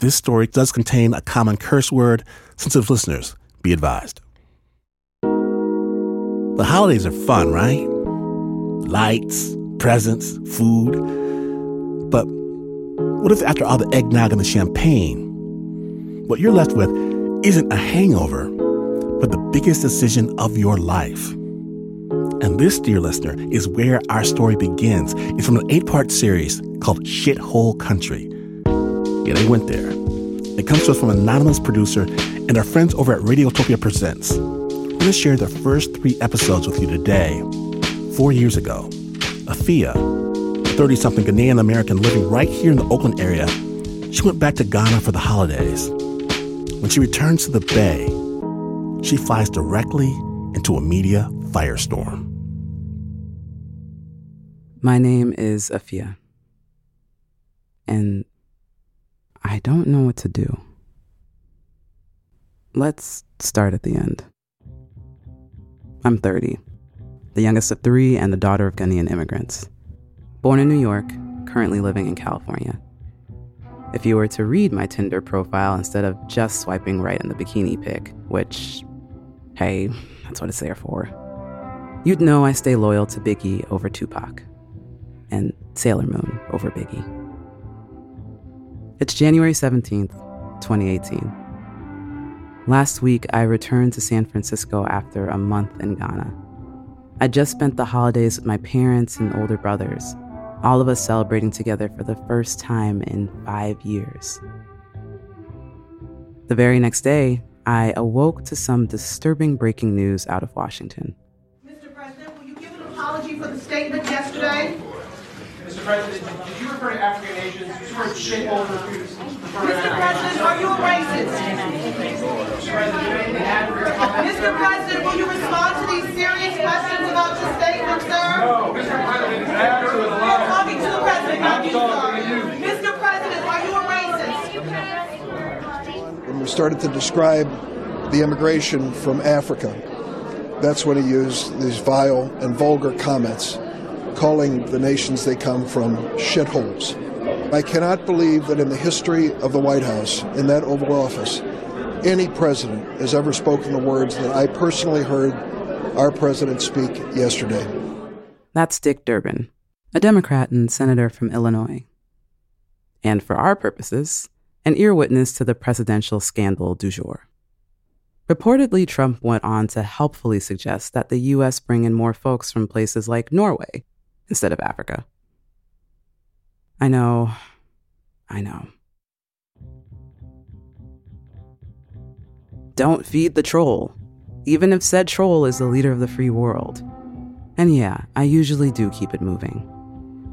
This story does contain a common curse word. Sensitive listeners, be advised. The holidays are fun, right? Lights, presents, food. But what if after all the eggnog and the champagne, what you're left with isn't a hangover, but the biggest decision of your life? And this, dear listener, is where our story begins. It's from an eight part series called Shithole Country. Yeah, they went there. It comes to us from an anonymous producer and our friends over at Radiotopia Presents. We're going to share the first three episodes with you today. Four years ago, Afia, a 30 something Ghanaian American living right here in the Oakland area, she went back to Ghana for the holidays. When she returns to the Bay, she flies directly into a media firestorm. My name is Afia. And I don't know what to do. Let's start at the end. I'm 30, the youngest of three and the daughter of Ghanaian immigrants. Born in New York, currently living in California. If you were to read my Tinder profile instead of just swiping right in the bikini pic, which, hey, that's what it's there for, you'd know I stay loyal to Biggie over Tupac and Sailor Moon over Biggie. It's January 17th, 2018. Last week, I returned to San Francisco after a month in Ghana. I just spent the holidays with my parents and older brothers, all of us celebrating together for the first time in five years. The very next day, I awoke to some disturbing breaking news out of Washington. Mr. President, will you give an apology for the statement yesterday? Mr. President, did you refer to African nations? You refer to shithole Mr. President, are you a racist? Mr. President, will you respond to these serious questions about your statement, sir? No, Mr. President, it's actually a You're talking to the president, not you, sir. Mr. President, are you a racist? when we started to describe the immigration from Africa, that's when he used these vile and vulgar comments, calling the nations they come from shitholes. I cannot believe that in the history of the White House, in that Oval Office, any president has ever spoken the words that I personally heard our president speak yesterday. That's Dick Durbin, a Democrat and senator from Illinois. And for our purposes, an ear witness to the presidential scandal du jour. Reportedly, Trump went on to helpfully suggest that the U.S. bring in more folks from places like Norway instead of Africa. I know, I know. Don't feed the troll, even if said troll is the leader of the free world. And yeah, I usually do keep it moving.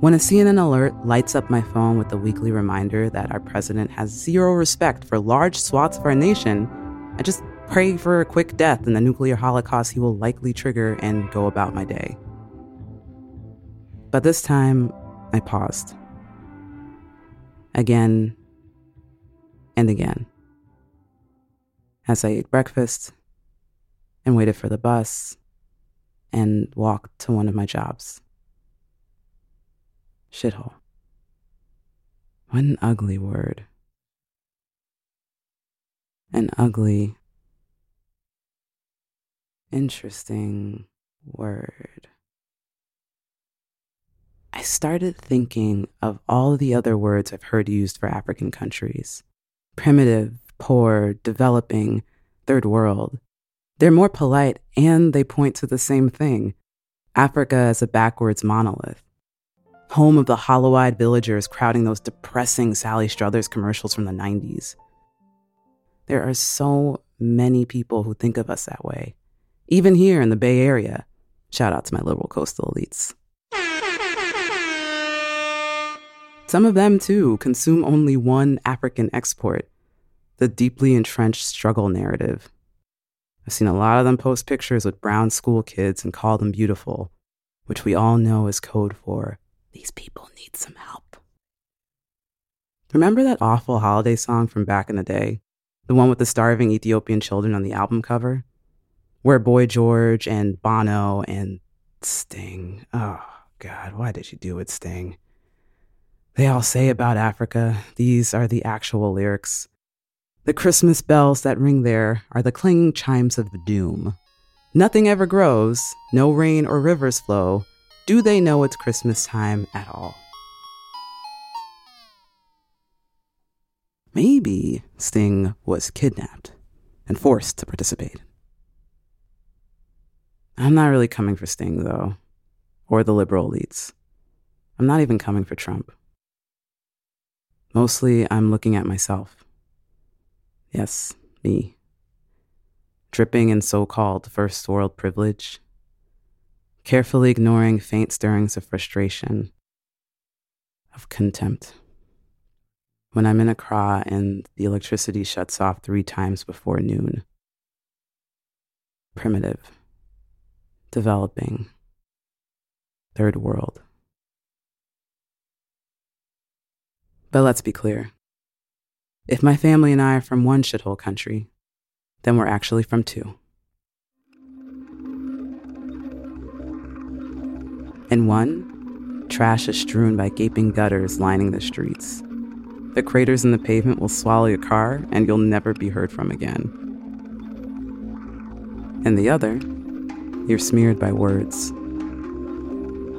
When a CNN alert lights up my phone with the weekly reminder that our president has zero respect for large swaths of our nation, I just pray for a quick death and the nuclear holocaust he will likely trigger and go about my day. But this time, I paused. Again and again. As I ate breakfast and waited for the bus and walked to one of my jobs. Shithole. What an ugly word. An ugly, interesting word. I started thinking of all the other words I've heard used for African countries primitive, poor, developing, third world. They're more polite and they point to the same thing Africa as a backwards monolith. Home of the hollow eyed villagers crowding those depressing Sally Struthers commercials from the 90s. There are so many people who think of us that way, even here in the Bay Area. Shout out to my liberal coastal elites. Some of them, too, consume only one African export the deeply entrenched struggle narrative. I've seen a lot of them post pictures with brown school kids and call them beautiful, which we all know is code for these people need some help. Remember that awful holiday song from back in the day? The one with the starving Ethiopian children on the album cover? Where Boy George and Bono and Sting. Oh, God, why did you do it, Sting? They all say about Africa, these are the actual lyrics. The Christmas bells that ring there are the clanging chimes of doom. Nothing ever grows, no rain or rivers flow. Do they know it's Christmas time at all? Maybe Sting was kidnapped and forced to participate. I'm not really coming for Sting, though, or the liberal elites. I'm not even coming for Trump. Mostly, I'm looking at myself. Yes, me. Dripping in so called first world privilege, carefully ignoring faint stirrings of frustration, of contempt. When I'm in a Accra and the electricity shuts off three times before noon. Primitive developing, third world. But let's be clear. If my family and I are from one shithole country, then we're actually from two. In one, trash is strewn by gaping gutters lining the streets. The craters in the pavement will swallow your car and you'll never be heard from again. In the other, you're smeared by words,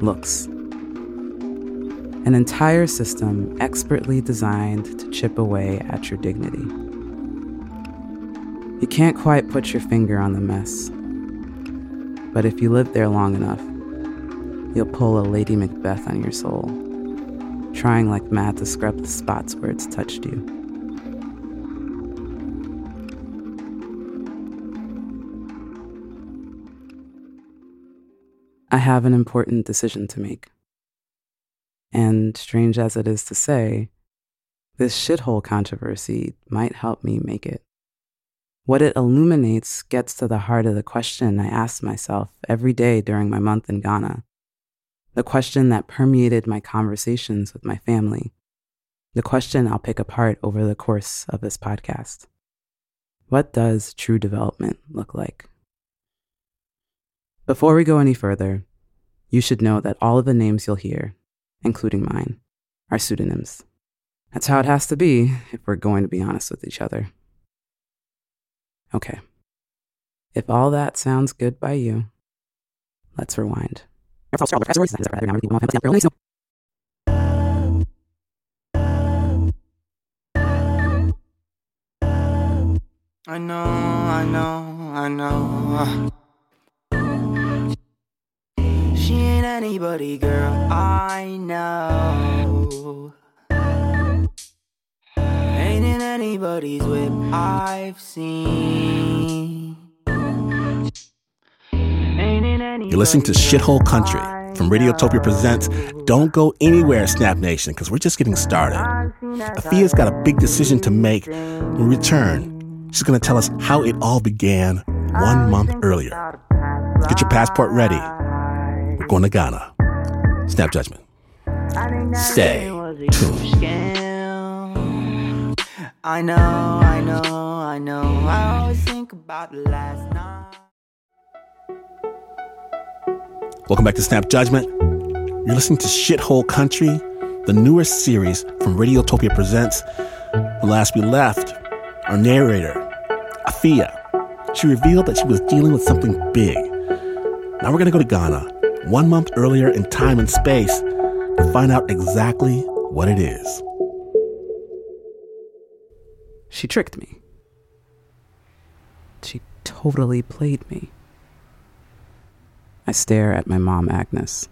looks. An entire system expertly designed to chip away at your dignity. You can't quite put your finger on the mess, but if you live there long enough, you'll pull a Lady Macbeth on your soul, trying like mad to scrub the spots where it's touched you. I have an important decision to make. And strange as it is to say, this shithole controversy might help me make it. What it illuminates gets to the heart of the question I asked myself every day during my month in Ghana. The question that permeated my conversations with my family. The question I'll pick apart over the course of this podcast. What does true development look like? Before we go any further, you should know that all of the names you'll hear, including mine, are pseudonyms. That's how it has to be if we're going to be honest with each other. Okay. If all that sounds good by you, let's rewind. I know, I know, I know. Anybody, girl, I know. Ain't in anybody's whip I've seen. You're listening to Shithole Country from Radiotopia Presents. Don't go anywhere, Snap Nation, because we're just getting started. Afia's got a big decision to make. When we return, she's going to tell us how it all began one month earlier. Get your passport ready going to Ghana. Snap judgment. Stay tuned. I know, I know, I know. I always think about last night. Welcome back to Snap Judgment. You're listening to Shithole Country, the newest series from Radiotopia Presents. When last we left, our narrator, Afia, she revealed that she was dealing with something big. Now we're going to go to Ghana one month earlier in time and space to find out exactly what it is. She tricked me. She totally played me. I stare at my mom, Agnes.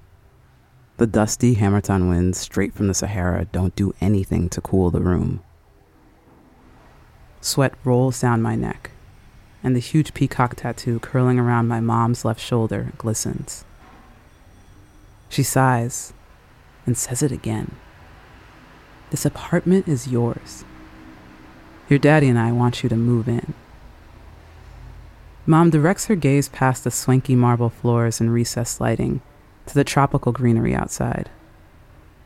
The dusty Harmattan winds straight from the Sahara don't do anything to cool the room. Sweat rolls down my neck, and the huge peacock tattoo curling around my mom's left shoulder glistens. She sighs and says it again. This apartment is yours. Your daddy and I want you to move in. Mom directs her gaze past the swanky marble floors and recessed lighting to the tropical greenery outside.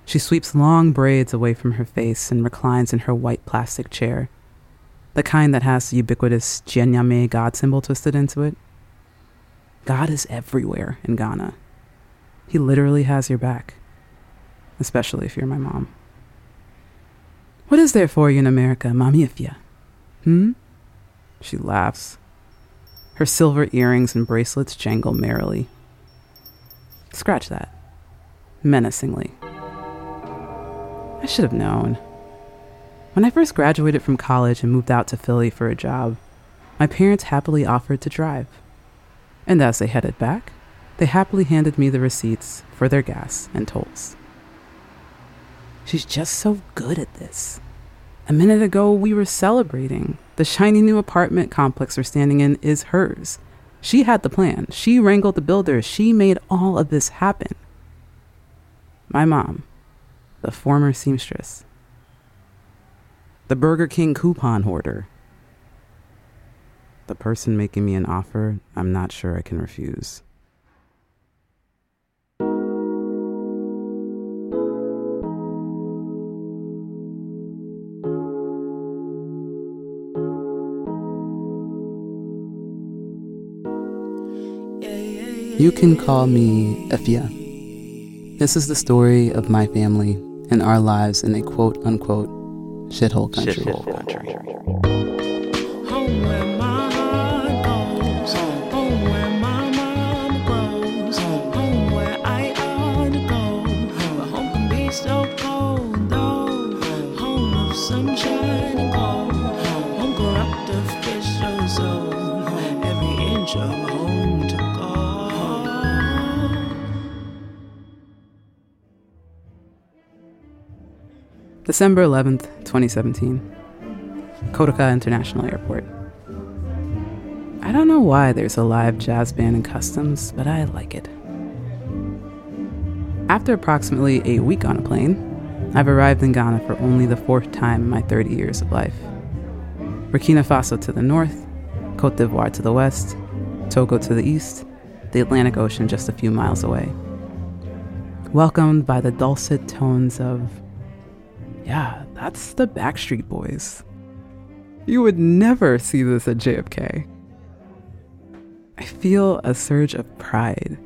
She sweeps long braids away from her face and reclines in her white plastic chair, the kind that has the ubiquitous Gye Nyame God symbol twisted into it. God is everywhere in Ghana. He literally has your back, especially if you're my mom. What is there for you in America, Mommy? Hmm? She laughs. Her silver earrings and bracelets jangle merrily. Scratch that. Menacingly. I should have known. When I first graduated from college and moved out to Philly for a job, my parents happily offered to drive. And as they headed back, they happily handed me the receipts for their gas and tolls. She's just so good at this. A minute ago, we were celebrating. The shiny new apartment complex we're standing in is hers. She had the plan. She wrangled the builders. She made all of this happen. My mom, the former seamstress, the Burger King coupon hoarder, the person making me an offer I'm not sure I can refuse. You can call me Ifya. This is the story of my family and our lives in a quote unquote shithole country. Shithole country. December 11th, 2017. Kotoka International Airport. I don't know why there's a live jazz band in customs, but I like it. After approximately a week on a plane, I've arrived in Ghana for only the fourth time in my 30 years of life. Burkina Faso to the north, Cote d'Ivoire to the west, Togo to the east, the Atlantic Ocean just a few miles away. Welcomed by the dulcet tones of yeah, that's the Backstreet Boys. You would never see this at JFK. I feel a surge of pride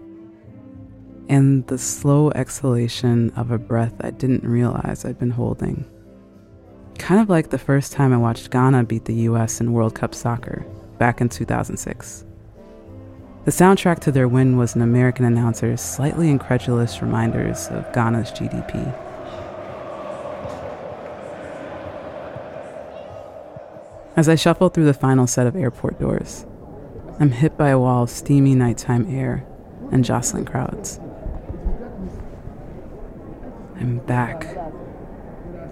and the slow exhalation of a breath I didn't realize I'd been holding. Kind of like the first time I watched Ghana beat the US in World Cup soccer back in 2006. The soundtrack to their win was an American announcer's slightly incredulous reminders of Ghana's GDP. As I shuffle through the final set of airport doors, I'm hit by a wall of steamy nighttime air and jostling crowds. I'm back.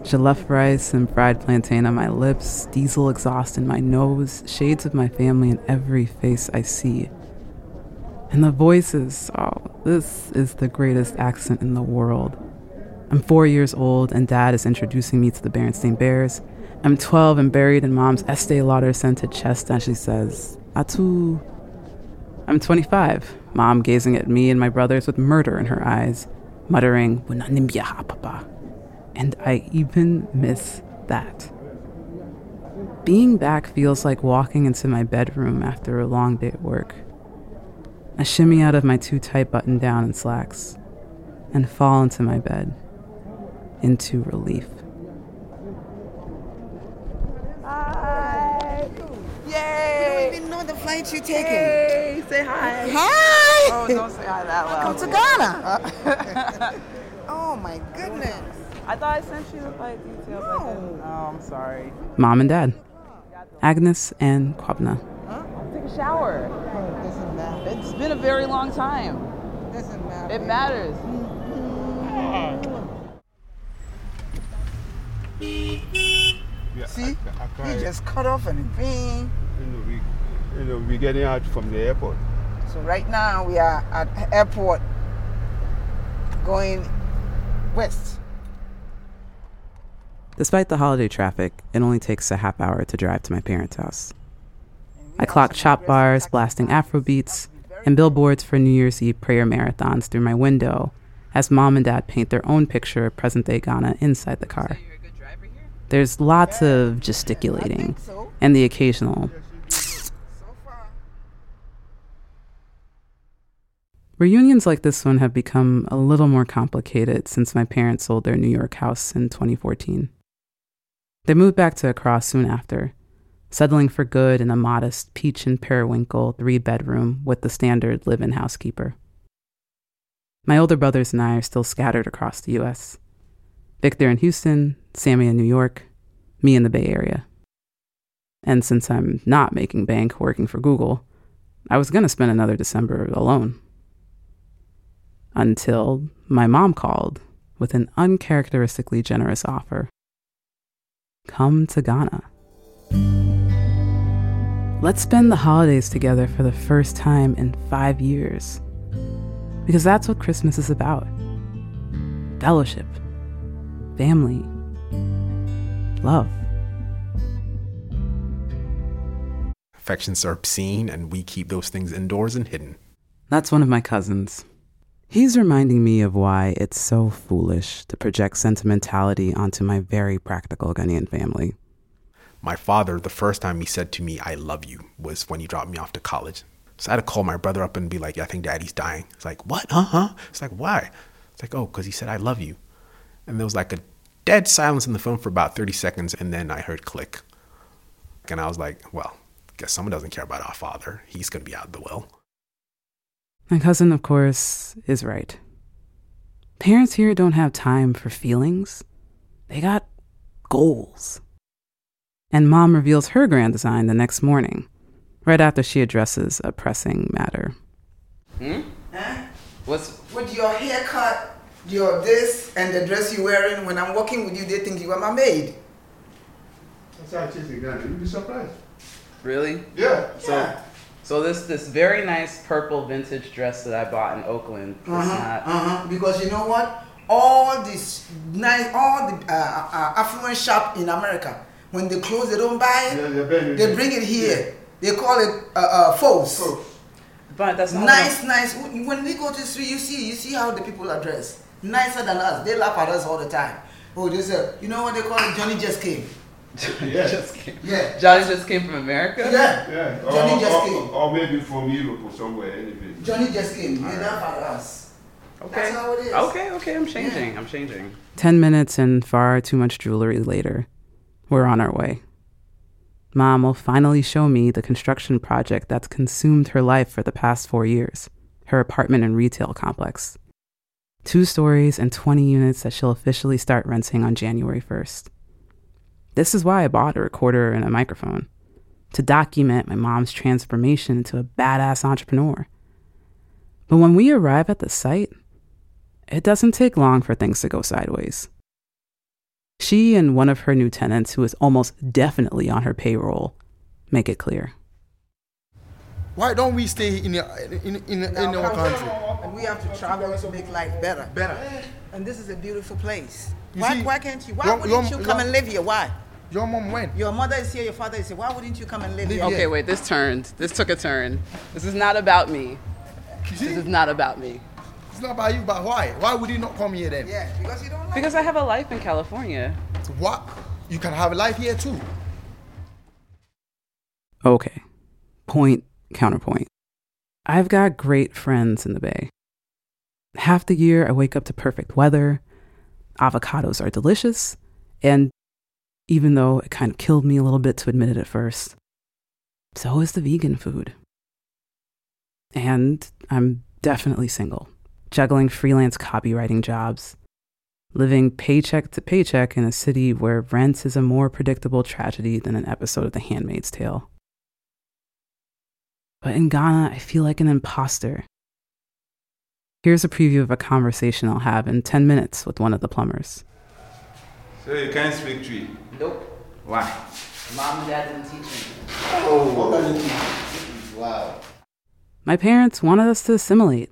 Jollof rice and fried plantain on my lips, diesel exhaust in my nose, shades of my family in every face I see. And the voices oh, this is the greatest accent in the world. I'm four years old, and dad is introducing me to the Berenstain Bears. I'm 12 and buried in mom's Estee Lauder scented chest, and she says, Atu. I'm 25, mom gazing at me and my brothers with murder in her eyes, muttering, "Bunanimbia papa. And I even miss that. Being back feels like walking into my bedroom after a long day at work. I shimmy out of my too tight button down and slacks and fall into my bed, into relief. You don't even know the flight you're taking. Hey, say hi. Hi! Oh, don't say hi that loud. Come to Ghana. oh my goodness. I thought I sent you the flight details. I didn't. Oh, I'm sorry. Mom and dad, Agnes and Kwabena. Take a shower. Oh, doesn't matter. It's been a very long time. It Doesn't matter. It matters. See? He just cut off and bing. You know, we're getting out from the airport. So right now we are at airport going west. Despite the holiday traffic, it only takes a half hour to drive to my parents' house. I clock chop bars, blasting Afro beats, and billboards for New Year's Eve prayer marathons through my window as mom and dad paint their own picture of present day Ghana inside the car. There's lots of gesticulating and the occasional. Reunions like this one have become a little more complicated since my parents sold their New York house in 2014. They moved back to Accra soon after, settling for good in a modest peach and periwinkle three bedroom with the standard live in housekeeper. My older brothers and I are still scattered across the US. Victor in Houston, Sammy in New York, me in the Bay Area. And since I'm not making bank working for Google, I was going to spend another December alone. Until my mom called with an uncharacteristically generous offer come to Ghana. Let's spend the holidays together for the first time in five years. Because that's what Christmas is about fellowship, family, love. Affections are obscene, and we keep those things indoors and hidden. That's one of my cousins. He's reminding me of why it's so foolish to project sentimentality onto my very practical Ghanaian family. My father, the first time he said to me, I love you, was when he dropped me off to college. So I had to call my brother up and be like, I think daddy's dying. It's like, what? Uh huh. It's like, why? It's like, oh, because he said, I love you. And there was like a dead silence in the phone for about 30 seconds. And then I heard click. And I was like, well, guess someone doesn't care about our father. He's going to be out of the will. My cousin, of course, is right. Parents here don't have time for feelings, they got goals. And mom reveals her grand design the next morning, right after she addresses a pressing matter. Hmm? Huh? What's with your haircut, your this, and the dress you're wearing? When I'm walking with you, they think you are my maid. That's how it is in Ghana. You'd be surprised. Really? Yeah. So, Yeah. So this this very nice purple vintage dress that I bought in Oakland Uh-huh, not. uh-huh. Because you know what? All this nice, all the uh, uh, affluent shop in America, when they close, they don't buy it. Yeah, they bring it They here. bring it here. They call it uh, uh, faux. But that's not Nice, nice. When we go to the street, you see, you see how the people are dressed. Nicer than us. They laugh at us all the time. Oh, they say, you know what they call it? Johnny just came. Yeah. just came. Yeah. Johnny just came from America. Yeah. Yeah. Johnny or, just or, came. or maybe from Europe or somewhere. Anyway. Johnny just came. They laugh at us. Okay. That's how it is. Okay, okay, I'm changing. I'm changing. Ten minutes and far too much jewelry later, we're on our way. Mom will finally show me the construction project that's consumed her life for the past four years her apartment and retail complex. Two stories and 20 units that she'll officially start renting on January 1st. This is why I bought a recorder and a microphone to document my mom's transformation into a badass entrepreneur. But when we arrive at the site, it doesn't take long for things to go sideways. She and one of her new tenants, who is almost definitely on her payroll, make it clear. Why don't we stay in the, in in, in Now, our come country? And we have to travel to make life better. Better. And this is a beautiful place. You Why, see, why can't you? Why your- wouldn't your- you come your- and live here? Why? Your mom went. Your mother is here, your father is here. Why wouldn't you come and live here? Okay, wait, this turned. This took a turn. This is not about me. This is not about me. It's not about you, but why? Why would you not come here then? Yeah, because you don't like Because I have a life in California. What? You can have a life here too. Okay. Point, counterpoint. I've got great friends in the Bay. Half the year, I wake up to perfect weather. Avocados are delicious. And even though it kind of killed me a little bit to admit it at first, so is the vegan food. And I'm definitely single, juggling freelance copywriting jobs, living paycheck to paycheck in a city where rent is a more predictable tragedy than an episode of The Handmaid's Tale. But in Ghana, I feel like an imposter. Here's a preview of a conversation I'll have in 10 minutes with one of the plumbers. So you can't speak Twi? Nope. Why? Mom and dad didn't teach me. Oh, what does it teach? wow. My parents wanted us to assimilate.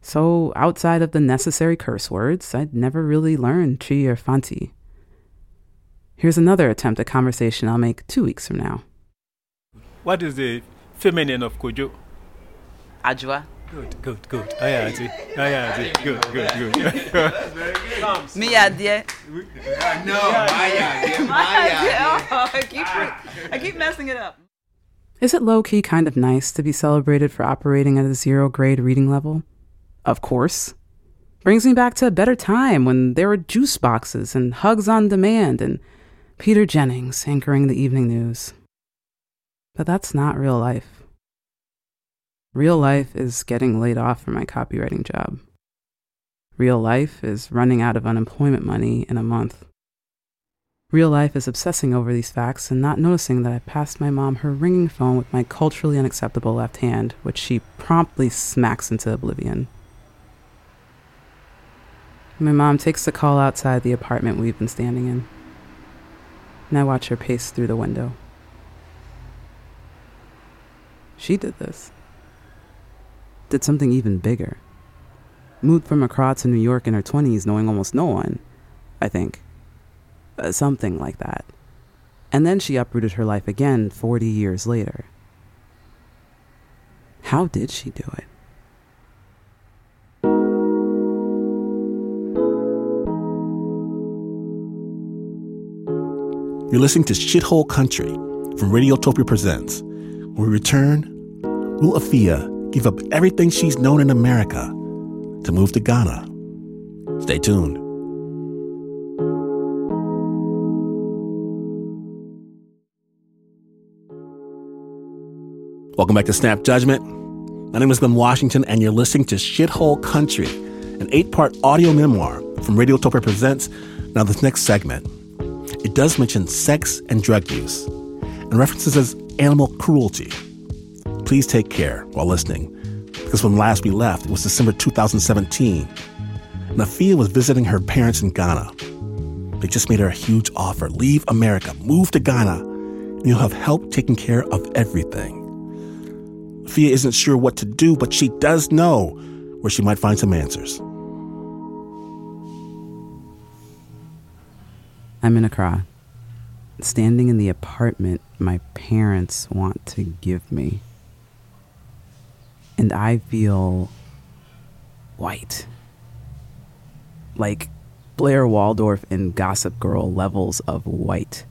So, outside of the necessary curse words, I'd never really learned Twi or Fanti. Here's another attempt at conversation I'll make two weeks from now. What is the feminine of Kojo? Adwoa. Good, good, good. Oh, I oh, am it. I am it. Good, good, good. Me idea. No, Maya, dear, Maya. Oh, I keep, I keep messing it up. Is it low key kind of nice to be celebrated for operating at a zero grade reading level? Of course. Brings me back to a better time when there were juice boxes and hugs on demand and Peter Jennings anchoring the evening news. But that's not real life. Real life is getting laid off from my copywriting job. Real life is running out of unemployment money in a month. Real life is obsessing over these facts and not noticing that I passed my mom her ringing phone with my culturally unacceptable left hand, which she promptly smacks into oblivion. My mom takes the call outside the apartment we've been standing in, and I watch her pace through the window. She did this. Did something even bigger. Moved from Accra to New York in her 20s, knowing almost no one, I think. Uh, something like that. And then she uprooted her life again 40 years later. How did she do it? You're listening to Shithole Country from Radiotopia Presents. When we return, will Afia give up everything she's known in America to move to Ghana? Stay tuned. Welcome back to Snap Judgment. My name is Glenn Washington, and you're listening to Shithole Country, an eight part audio memoir from Radio Radiotopia Presents. Now, this next segment, it does mention sex and drug use and references as animal cruelty. Please take care while listening, because when last we left, it was December 2017. Nafia was visiting her parents in Ghana. They just made her a huge offer leave America, move to Ghana, and you'll have help taking care of everything. Nafia isn't sure what to do, but she does know where she might find some answers. I'm in Accra, standing in the apartment my parents want to give me. And I feel white. Like Blair Waldorf and Gossip Girl levels of white.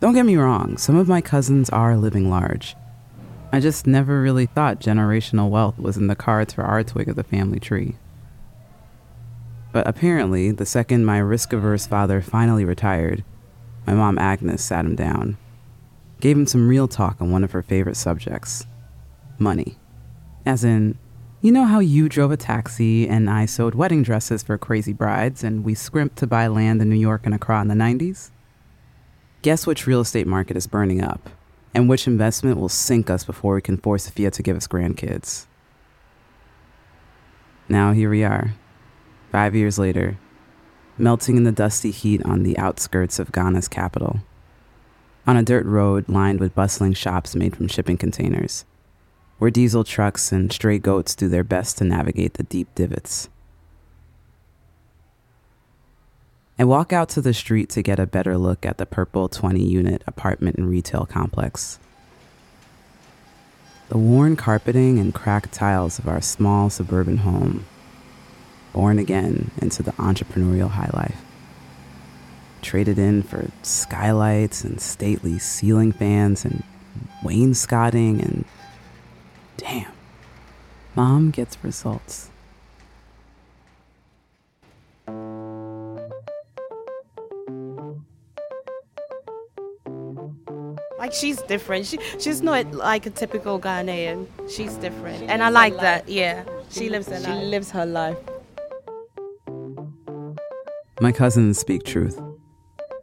Don't get me wrong, some of my cousins are living large. I just never really thought generational wealth was in the cards for our twig of the family tree. But apparently, the second my risk averse father finally retired, my mom Agnes sat him down, gave him some real talk on one of her favorite subjects money. As in, you know how you drove a taxi and I sewed wedding dresses for crazy brides and we scrimped to buy land in New York and Accra in the 90s? Guess which real estate market is burning up and which investment will sink us before we can force Fiat to give us grandkids? Now here we are, five years later, melting in the dusty heat on the outskirts of Ghana's capital. On a dirt road lined with bustling shops made from shipping containers, where diesel trucks and stray goats do their best to navigate the deep divots. I walk out to the street to get a better look at the purple 20 unit apartment and retail complex. The worn carpeting and cracked tiles of our small suburban home, born again into the entrepreneurial high life. Traded in for skylights and stately ceiling fans and wainscoting and damn, mom gets results. Like she's different. She she's not like a typical Ghanaian. She's different, and I like that. Yeah, she lives her She life. lives her life. My cousins speak truth.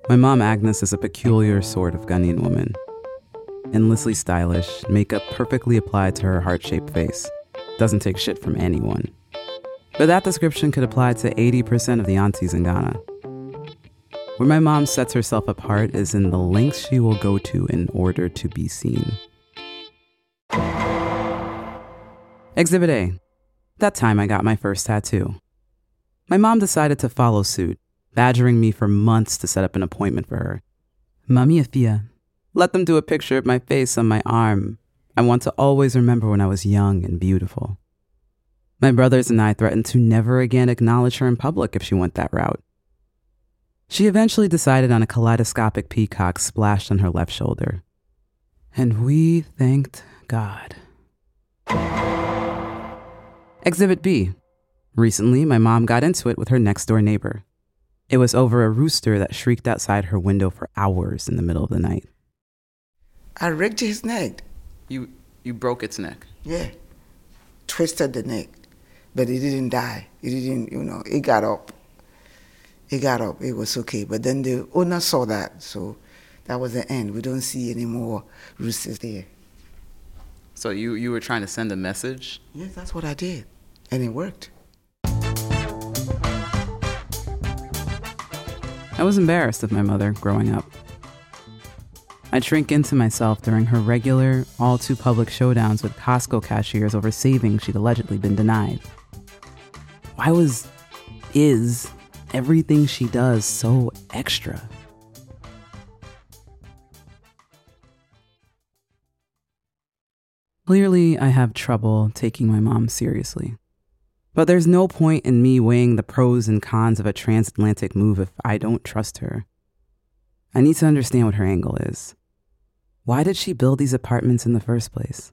My mom, Agnes, is a peculiar sort of Ghanaian woman. Endlessly stylish, makeup perfectly applied to her heart shaped face. Doesn't take shit from anyone. But that description could apply to 80% of the aunties in Ghana. Where my mom sets herself apart is in the lengths she will go to in order to be seen. Exhibit A. That time I got my first tattoo. My mom decided to follow suit, badgering me for months to set up an appointment for her. Mami Afia, let them do a picture of my face on my arm. I want to always remember when I was young and beautiful. My brothers and I threatened to never again acknowledge her in public if she went that route. She eventually decided on a kaleidoscopic peacock splashed on her left shoulder. And we thanked God. Exhibit B. Recently, my mom got into it with her next door neighbor. It was over a rooster that shrieked outside her window for hours in the middle of the night. I ripped his neck. You you broke its neck. Yeah. Twisted the neck. But it didn't die. It didn't, you know, it got up. It got up. It was okay. But then the owner saw that. So that was the end. We don't see any more roosters there. So you, you were trying to send a message? Yes, that's what I did. And it worked. I was embarrassed of my mother growing up. I'd shrink into myself during her regular, all too public showdowns with Costco cashiers over savings she'd allegedly been denied. Why was, is, everything she does so extra? Clearly, I have trouble taking my mom seriously. But there's no point in me weighing the pros and cons of a transatlantic move if I don't trust her. I need to understand what her angle is. Why did she build these apartments in the first place?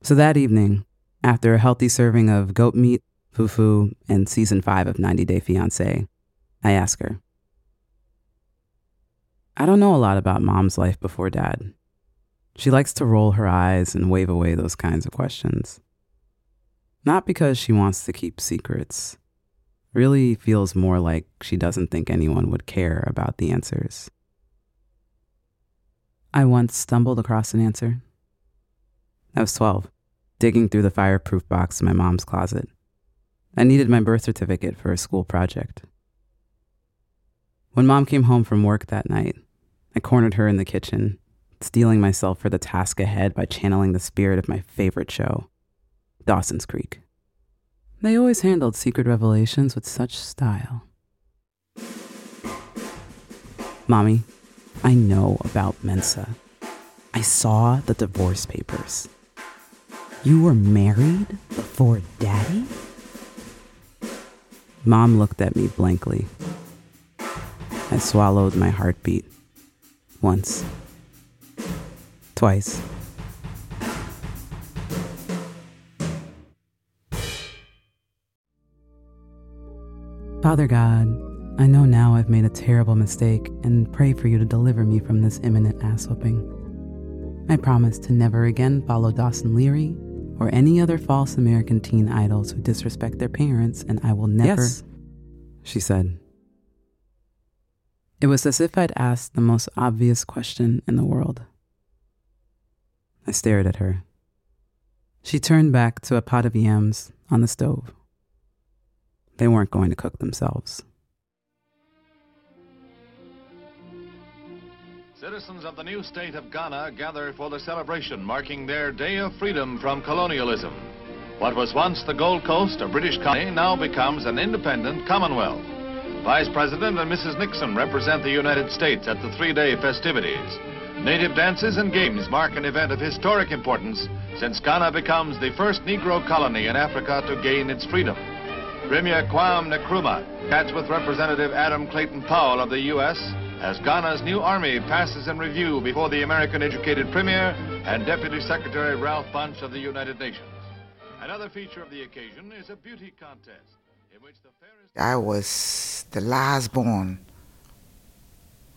So that evening, after a healthy serving of goat meat, fufu, and season five of 90 Day Fiancé, I ask her. I don't know a lot about mom's life before dad. She likes to roll her eyes and wave away those kinds of questions. Not because she wants to keep secrets. Really feels more like she doesn't think anyone would care about the answers. I once stumbled across an answer. I was 12, digging through the fireproof box in my mom's closet. I needed my birth certificate for a school project. When mom came home from work that night, I cornered her in the kitchen steeling myself for the task ahead by channeling the spirit of my favorite show, Dawson's Creek. They always handled secret revelations with such style. Mommy, I know about Mensah. I saw the divorce papers. You were married before daddy? Mom looked at me blankly. I swallowed my heartbeat. Once twice. Father God, I know now I've made a terrible mistake and pray for you to deliver me from this imminent ass whooping. I promise to never again follow Dawson Leary or any other false American teen idols who disrespect their parents, and I will never. Yes, she said. It was as if I'd asked the most obvious question in the world. I stared at her. She turned back to a pot of yams on the stove. They weren't going to cook themselves. Citizens of the new state of Ghana gather for the celebration marking their Day of Freedom from colonialism. What was once the Gold Coast, a British colony, now becomes an independent Commonwealth. Vice President and Mrs. Nixon represent the United States at the three-day festivities. Native dances and games mark an event of historic importance since Ghana becomes the first Negro colony in Africa to gain its freedom. Premier Kwame Nkrumah chats with Representative Adam Clayton Powell of the U.S. as Ghana's new army passes in review before the American-educated Premier and Deputy Secretary Ralph Bunche of the United Nations. Another feature of the occasion is a beauty contest in which the fairest... I was the last born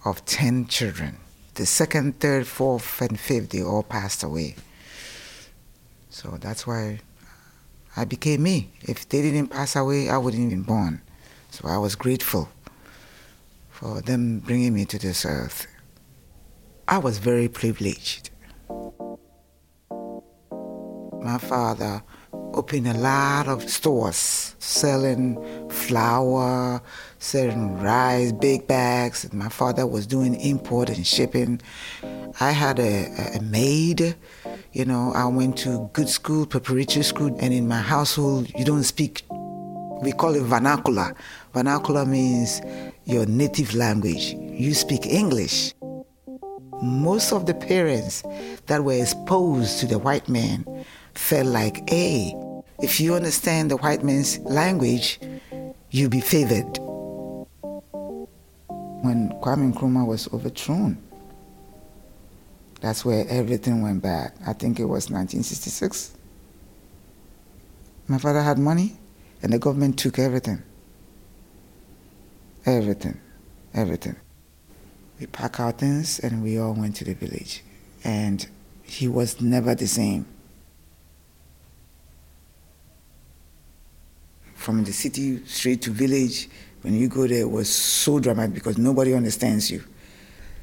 of 10 children the second, third, fourth, and fifth, they all passed away. So that's why I became me. If they didn't pass away, I wouldn't even born. So I was grateful for them bringing me to this earth. I was very privileged. My father opened a lot of stores selling flour, selling rice, big bags. My father was doing import and shipping. I had a, a maid. You know, I went to good school, preparatory school, and in my household, you don't speak, we call it vernacular. Vernacular means your native language. You speak English. Most of the parents that were exposed to the white man felt like, hey, if you understand the white man's language, you'll be favored. When Kwame Nkrumah was overthrown, that's where everything went bad. I think it was 1966. My father had money, and the government took everything. Everything, everything. We packed our things and we all went to the village. And he was never the same. From the city straight to village, when you go there, it was so dramatic because nobody understands you.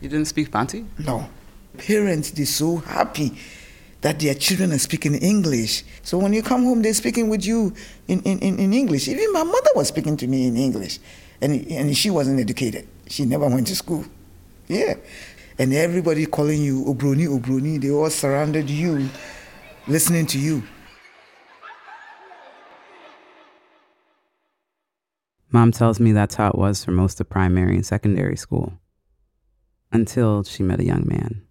You didn't speak Bantu? No. Parents, they're so happy that their children are speaking English. So when you come home, they're speaking with you in, in, in, in English. Even my mother was speaking to me in English. And, and she wasn't educated. She never went to school. Yeah. And everybody calling you Obroni, Obroni, they all surrounded you, listening to you. Mom tells me that's how it was for most of primary and secondary school. Until she met a young man.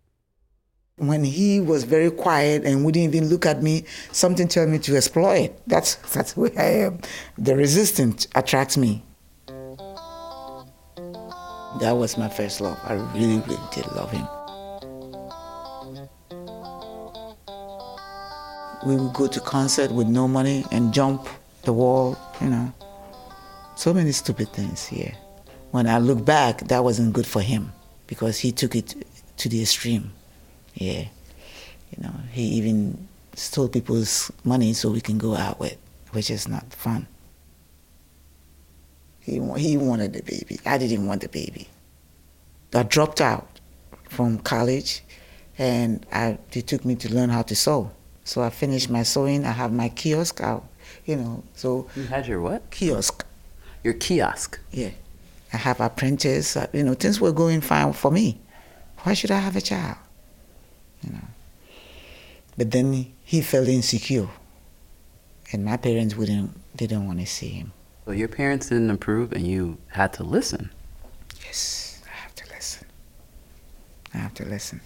When he was very quiet and wouldn't even look at me, something told me to explore it. That's, that's who I am. The resistance attracts me. That was my first love. I really, really did love him. We would go to concert with no money and jump the wall, you know. So many stupid things here. When I look back, that wasn't good for him because he took it to the extreme. Yeah. You know, he even stole people's money so we can go out with, which is not fun. He, he wanted the baby. I didn't want the baby. I dropped out from college and I, they took me to learn how to sew. So I finished my sewing. I have my kiosk out, you know. So You had your what? Kiosk. Your kiosk. Yeah. I have apprentice. uh, You know, things were going fine for me. Why should I have a child? You know. But then he felt insecure, and my parents wouldn't. They didn't want to see him. So your parents didn't approve and you had to listen. Yes, I have to listen. I have to listen.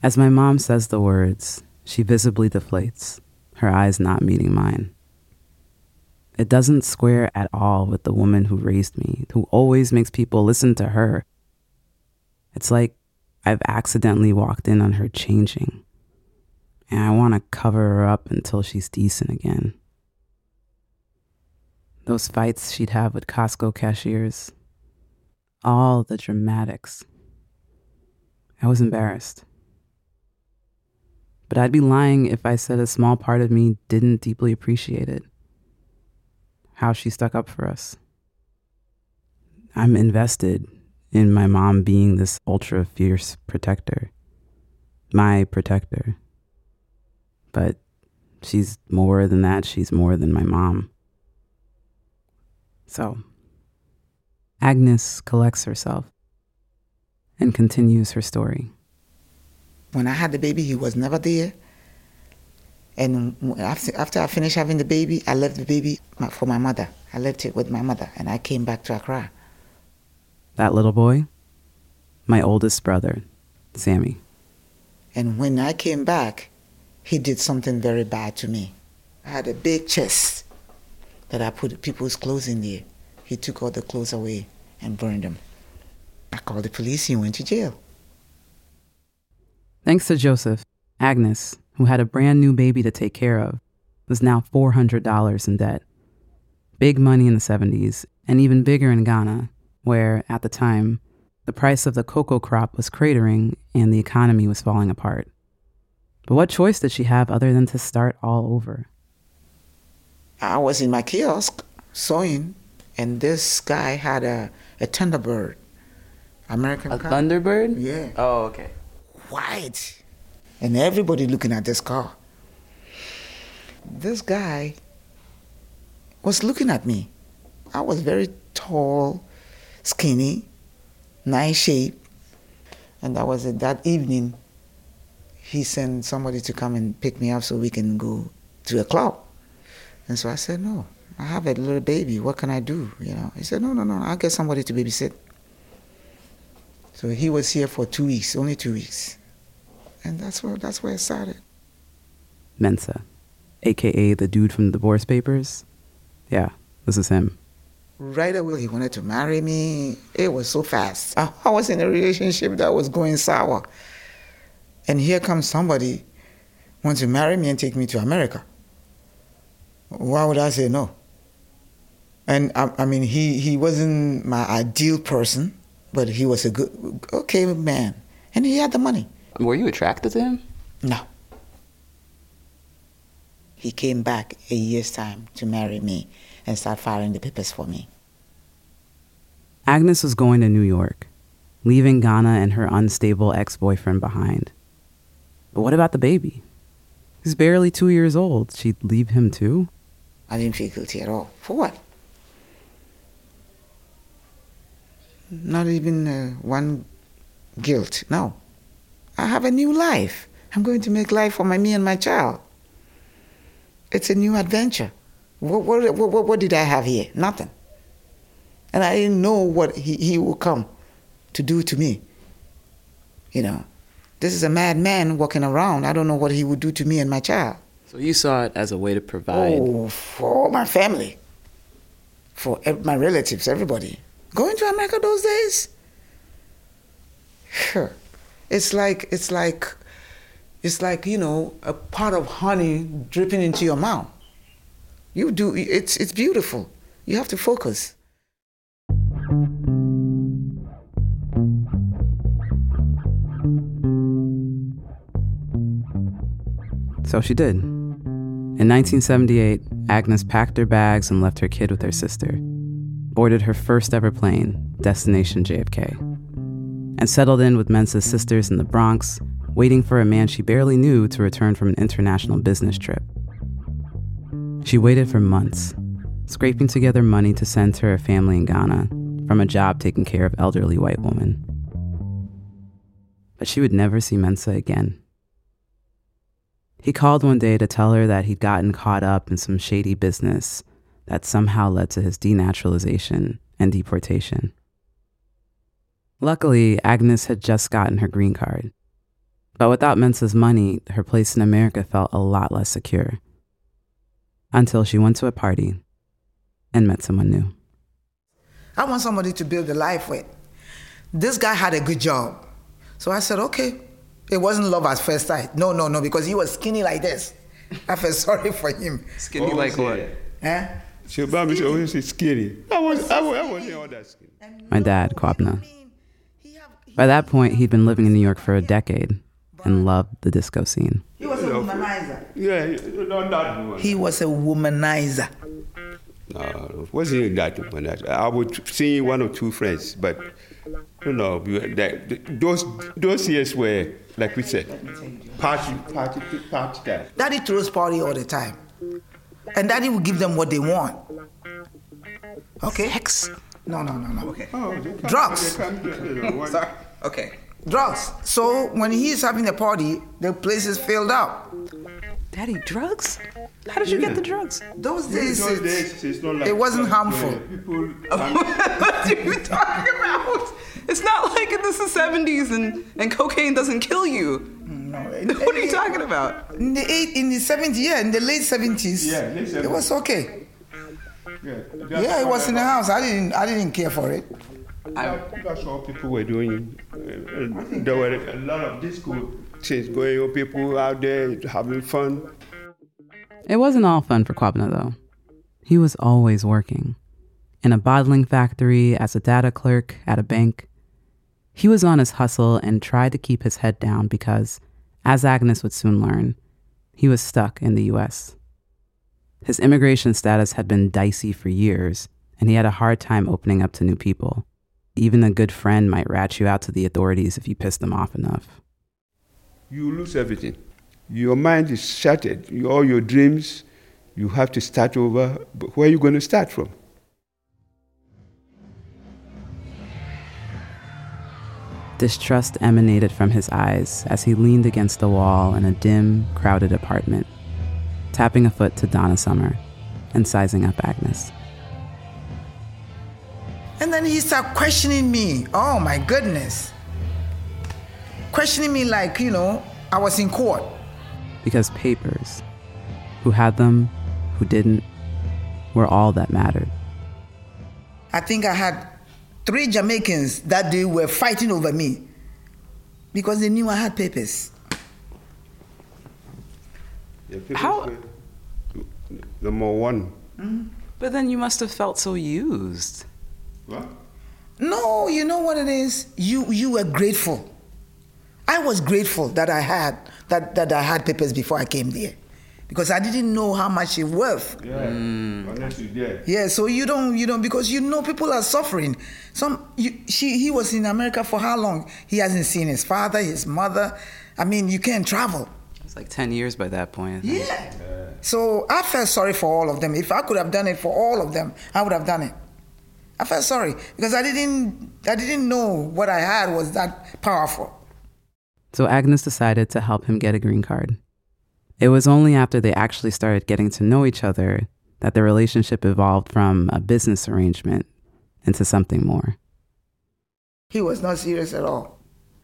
As my mom says the words, she visibly deflates, her eyes not meeting mine. It doesn't square at all with the woman who raised me, who always makes people listen to her. It's like I've accidentally walked in on her changing, and I want to cover her up until she's decent again. Those fights she'd have with Costco cashiers, all the dramatics. I was embarrassed. But I'd be lying if I said a small part of me didn't deeply appreciate it. How she stuck up for us. I'm invested in my mom being this ultra fierce protector, my protector. But she's more than that, she's more than my mom. So, Agnes collects herself and continues her story. When I had the baby, he was never there. And after, after I finished having the baby, I left the baby for my mother. I left it with my mother, and I came back to Accra. That little boy, my oldest brother, Sammy. And when I came back, he did something very bad to me. I had a big chest that I put people's clothes in there. He took all the clothes away and burned them. I called the police. He went to jail. Thanks to Joseph, Agnes, who had a brand new baby to take care of, was now $400 in debt. Big money in the 70s, and even bigger in Ghana, where, at the time, the price of the cocoa crop was cratering and the economy was falling apart. But what choice did she have other than to start all over? I was in my kiosk sewing, and this guy had a, a Thunderbird. American A car. Thunderbird? Yeah. Oh, okay. White. And everybody looking at this car. This guy was looking at me. I was very tall, skinny, nice shape. And that was it. That evening, he sent somebody to come and pick me up so we can go to a club. And so I said, no, I have a little baby. What can I do? You know, he said, no, no, no, I'll get somebody to babysit. So he was here for two weeks, only two weeks. And that's where, that's where it started. Mensah, aka the dude from the divorce papers. Yeah, this is him. Right away, he wanted to marry me. It was so fast. I I was in a relationship that was going sour. And here comes somebody wants to marry me and take me to America. Why would I say no? And I, I mean, he, he wasn't my ideal person, but he was a good, okay man. And he had the money. Were you attracted to him? No. He came back a year's time to marry me and start filing the papers for me. Agnes was going to New York, leaving Ghana and her unstable ex boyfriend behind. But what about the baby? He's barely two years old. She'd leave him too? I didn't feel guilty at all. For what? Not even uh, one guilt. No. I have a new life. I'm going to make life for my me and my child. It's a new adventure. What, what, what, what did I have here? Nothing. And I didn't know what he, he would come to do to me. You know, this is a madman walking around. I don't know what he would do to me and my child. So you saw it as a way to provide. Oh, for my family, for my relatives, everybody. Going to America those days, Sure. it's like it's like it's like you know a pot of honey dripping into your mouth. You do it's it's beautiful. You have to focus. So she did. In 1978, Agnes packed her bags and left her kid with her sister, boarded her first ever plane, destination JFK, and settled in with Mensah's sisters in the Bronx, waiting for a man she barely knew to return from an international business trip. She waited for months, scraping together money to send to her family in Ghana from a job taking care of elderly white women. But she would never see Mensa again. He called one day to tell her that he'd gotten caught up in some shady business that somehow led to his denaturalization and deportation. Luckily, Agnes had just gotten her green card. But without Mensah's money, her place in America felt a lot less secure. Until she went to a party and met someone new. I want somebody to build a life with. This guy had a good job. So I said, okay. It wasn't love at first sight. No, no, no, because he was skinny like this. I felt sorry for him. Skinny like what? Eh? She about me, she always say skinny. I was, I was, I wasn't all that skinny. My dad, Kwabena. By that point, he'd been living in New York for a decade and loved the disco scene. He was a womanizer. Yeah, not that one. He was a womanizer. No, wasn't that one. I would see one or two friends, but you know, we that, those those years were like we said, party, party, party time. Daddy throws party all the time. And daddy will give them what they want. Okay? Sex? No, no, no, no. Okay. Oh, Drugs. they come to, you know, one- Sorry. Okay. Drugs. So when he's having a party, the place is filled up. Daddy, drugs? How did you get the drugs? Those days, those it, days, it's not like it wasn't harmful. People, What are you talking about? It's not like this is 70s and, and cocaine doesn't kill you. No, What are you talking about? In the eight, in the 70s, yeah, in the late 70s, Yeah, late it was okay. yeah, Yeah, it was in the house. I didn't, I didn't care for it. That, that's all people were doing. There were a lot of disco things going on. People out there having fun. It wasn't all fun for Kwabena, though. He was always working. In a bottling factory, as a data clerk, at a bank. He was on his hustle and tried to keep his head down because, as Agnes would soon learn, he was stuck in the US. His immigration status had been dicey for years, and he had a hard time opening up to new people. Even a good friend might rat you out to the authorities if you pissed them off enough. You lose everything. Your mind is shattered. All your dreams, you have to start over. But where are you going to start from? Distrust emanated from his eyes as he leaned against the wall in a dim, crowded apartment, tapping a foot to Donna Summer and sizing up Agnes. And then he started questioning me. Oh my goodness. Questioning me like, you know, I was in court. Because papers, who had them, who didn't, were all that mattered. I think I had three Jamaicans that day were fighting over me because they knew I had papers. Yeah, people How- say, Number one, Mhm. But then you must have felt so used. What? No, you know what it is? You you were grateful. I was grateful that I had that, that I had papers before I came there. Because I didn't know how much it worth. Yeah. Honestly, yeah. Yeah, so you don't, you know, because you know people are suffering. Some, you, she, he was in America for how long? He hasn't seen his father, his mother. I mean, you can't travel. It's like 10 years by that point. I think. Yeah. So I felt sorry for all of them. If I could have done it for all of them, I would have done it. I felt sorry because I didn't, I didn't know what I had was that powerful. So Agnes decided to help him get a green card. It was only after they actually started getting to know each other that their relationship evolved from a business arrangement into something more. He was not serious at all.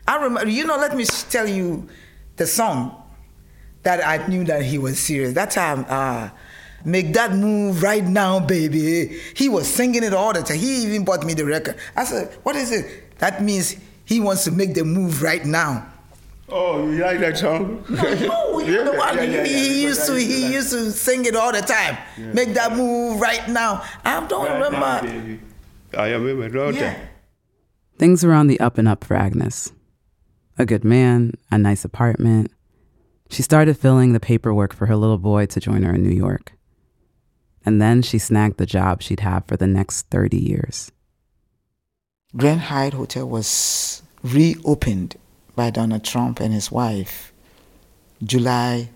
I remember, you know, let me tell you the song that I knew that he was serious. That time, uh, Make that move right now, baby. He was singing it all the time. He even bought me the record. I said, What is it? That means he wants to make the move right now. Oh, you like that song? No, no, you know? Yeah, yeah, he, used to I used to he used to sing it all the time. Yeah. Make that move right now. I don't Right remember. now, baby. I remember all Yeah. Things were on the up and up for Agnes. A good man, a nice apartment. She started filling the paperwork for her little boy to join her in New York. And then she snagged the job she'd have for the next 30 years. Grand Hyatt Hotel was reopened by Donald Trump and his wife July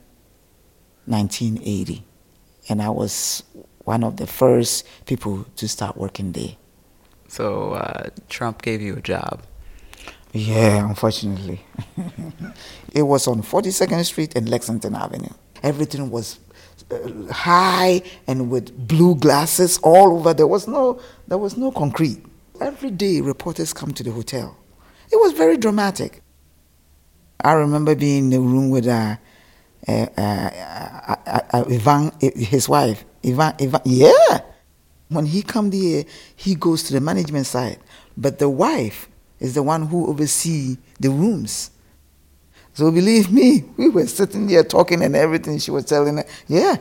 1980. And I was one of the first people to start working there. So uh, Trump gave you a job. Yeah, unfortunately. it was on 42nd Street and Lexington Avenue. Everything was uh, high and with blue glasses all over. There was no there was no concrete. Every day reporters come to the hotel. It was very dramatic. I remember being in the room with uh, uh, uh, uh, uh, uh, Ivan, his wife. Ivan, Ivan, yeah. When he come there, he goes to the management side, but the wife is the one who oversee the rooms. So believe me, we were sitting there talking and everything. She was telling her, yeah.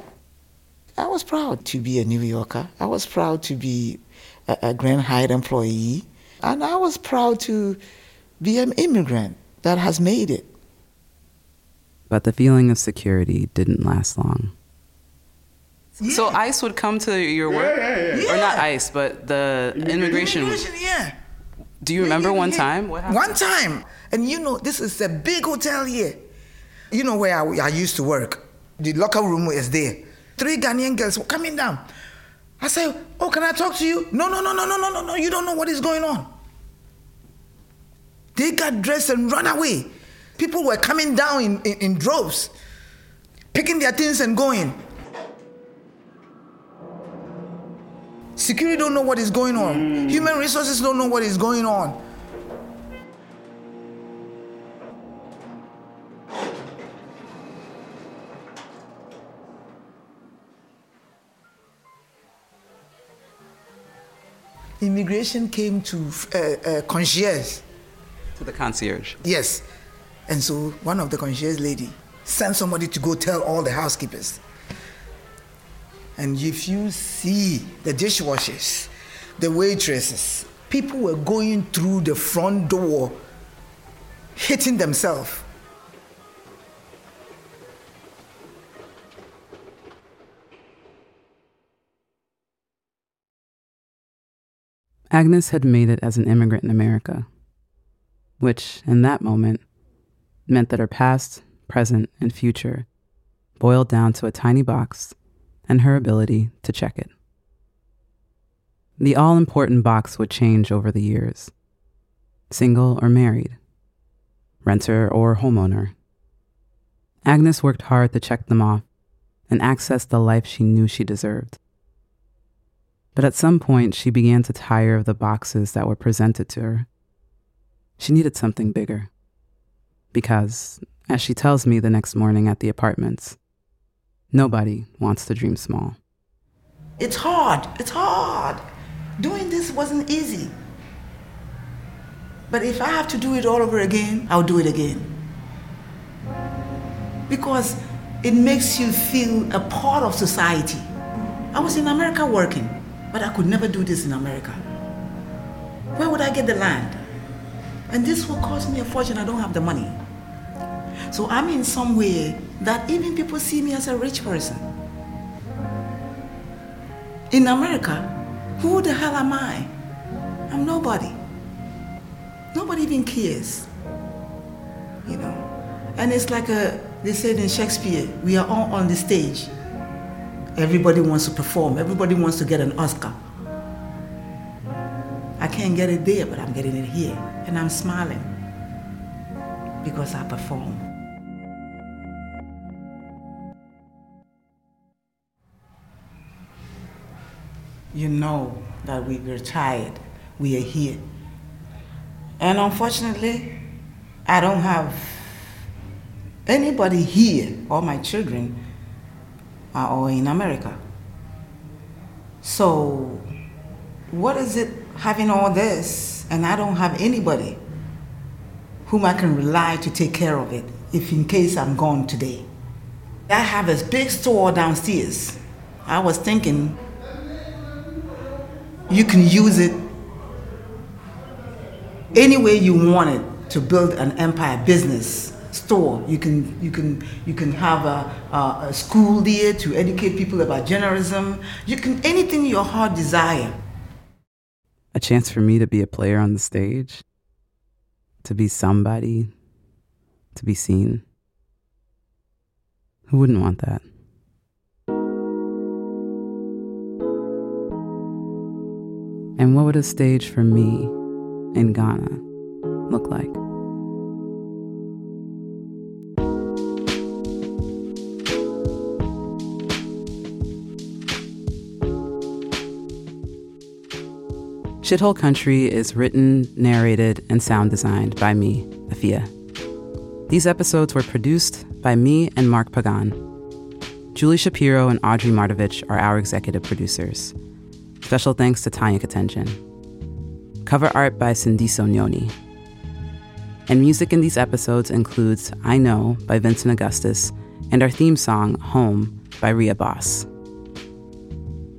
I was proud to be a New Yorker. I was proud to be a, a Grand Hyatt employee. And I was proud to be an immigrant that has made it. But the feeling of security didn't last long. So ICE would come to your work? yeah, yeah. Or not ICE, but the immigration. Immigration, yeah. Do you remember one time? What happened? One time. And you know, this is a big hotel here. You know where I, I used to work? The locker room is there. Three Ghanaian girls were coming down. I said, Oh, can I talk to you? No, no, no, no, no, no, no, no. You don't know what is going on. They got dressed and run away. People were coming down in, in, in droves, picking their things and going. Security don't know what is going on. Human resources don't know what is going on. Immigration came to uh, uh, concierge. To the concierge. Yes. And so one of the concierge lady sent somebody to go tell all the housekeepers. And if you see the dishwashers, the waitresses, people were going through the front door, hitting themselves. Agnes had made it as an immigrant in America, which, in that moment, meant that her past, present, and future boiled down to a tiny box and her ability to check it. The all important box would change over the years single or married, renter or homeowner. Agnes worked hard to check them off and access the life she knew she deserved. But at some point, she began to tire of the boxes that were presented to her. She needed something bigger. Because, as she tells me the next morning at the apartments, nobody wants to dream small. It's hard. It's hard. Doing this wasn't easy. But if I have to do it all over again, I'll do it again. Because it makes you feel a part of society. I was in America working, but I could never do this in America. Where would I get the land? And this will cost me a fortune. I don't have the money. So I'm in some way that even people see me as a rich person. In America, who the hell am I? I'm nobody. Nobody even cares. You know? And it's like a, they said in Shakespeare, we are all on the stage. Everybody wants to perform, everybody wants to get an Oscar. I can't get it there, but I'm getting it here. And I'm smiling because I perform. You know that we were tired. We are here. And unfortunately, I don't have anybody here. All my children are all in America. So, what is it having all this and I don't have anybody whom I can rely to take care of it if in case I'm gone today? I have a big store downstairs. I was thinking you can use it any way you want it to build an empire business store. You can you can you can have a, a, a school there to educate people about journalism. You can anything your heart desire. A chance for me to be a player on the stage, to be somebody, to be seen. Who wouldn't want that? And what would a stage for me in Ghana look like? Shithole Country is written, narrated, and sound designed by me, Afia. These episodes were produced by me and Mark Pagán. Julie Shapiro and Audrey Mardavich are our executive producers. Special thanks to Tanya Katenjin. Cover art by Sindiso Nyoni. And music in these episodes includes I Kno by Vincent Augustus and our theme song, Home, by Ria Boss.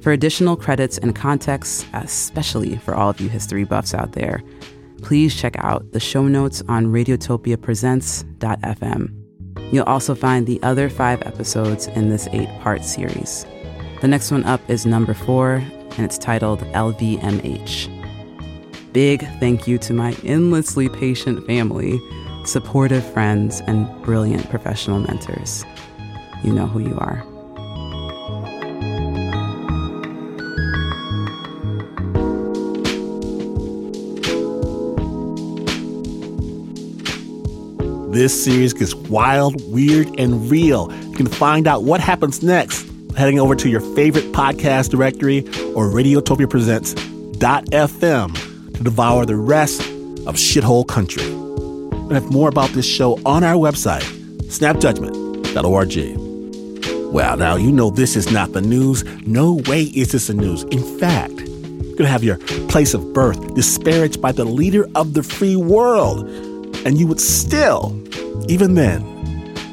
For additional credits and context, especially for all of you history buffs out there, please check out the show notes on radiotopiapresents.fm. You'll also find the other five episodes in this eight part series. The next one up is number four, and it's titled LVMH. Big thank you to my endlessly patient family, supportive friends, and brilliant professional mentors. You know who you are. This series gets wild, weird, and real. You can find out what happens next heading over to your favorite podcast directory or Radiotopia radiotopiapresents.fm to devour the rest of Shithole Country. And have more about this show on our website, snapjudgment.org. Well, now you know this is not the news. No way is this the news. In fact, you're going to have your place of birth disparaged by the leader of the free world. And you would still, even then,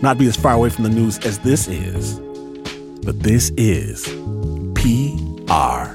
not be as far away from the news as this is. But this is PRX.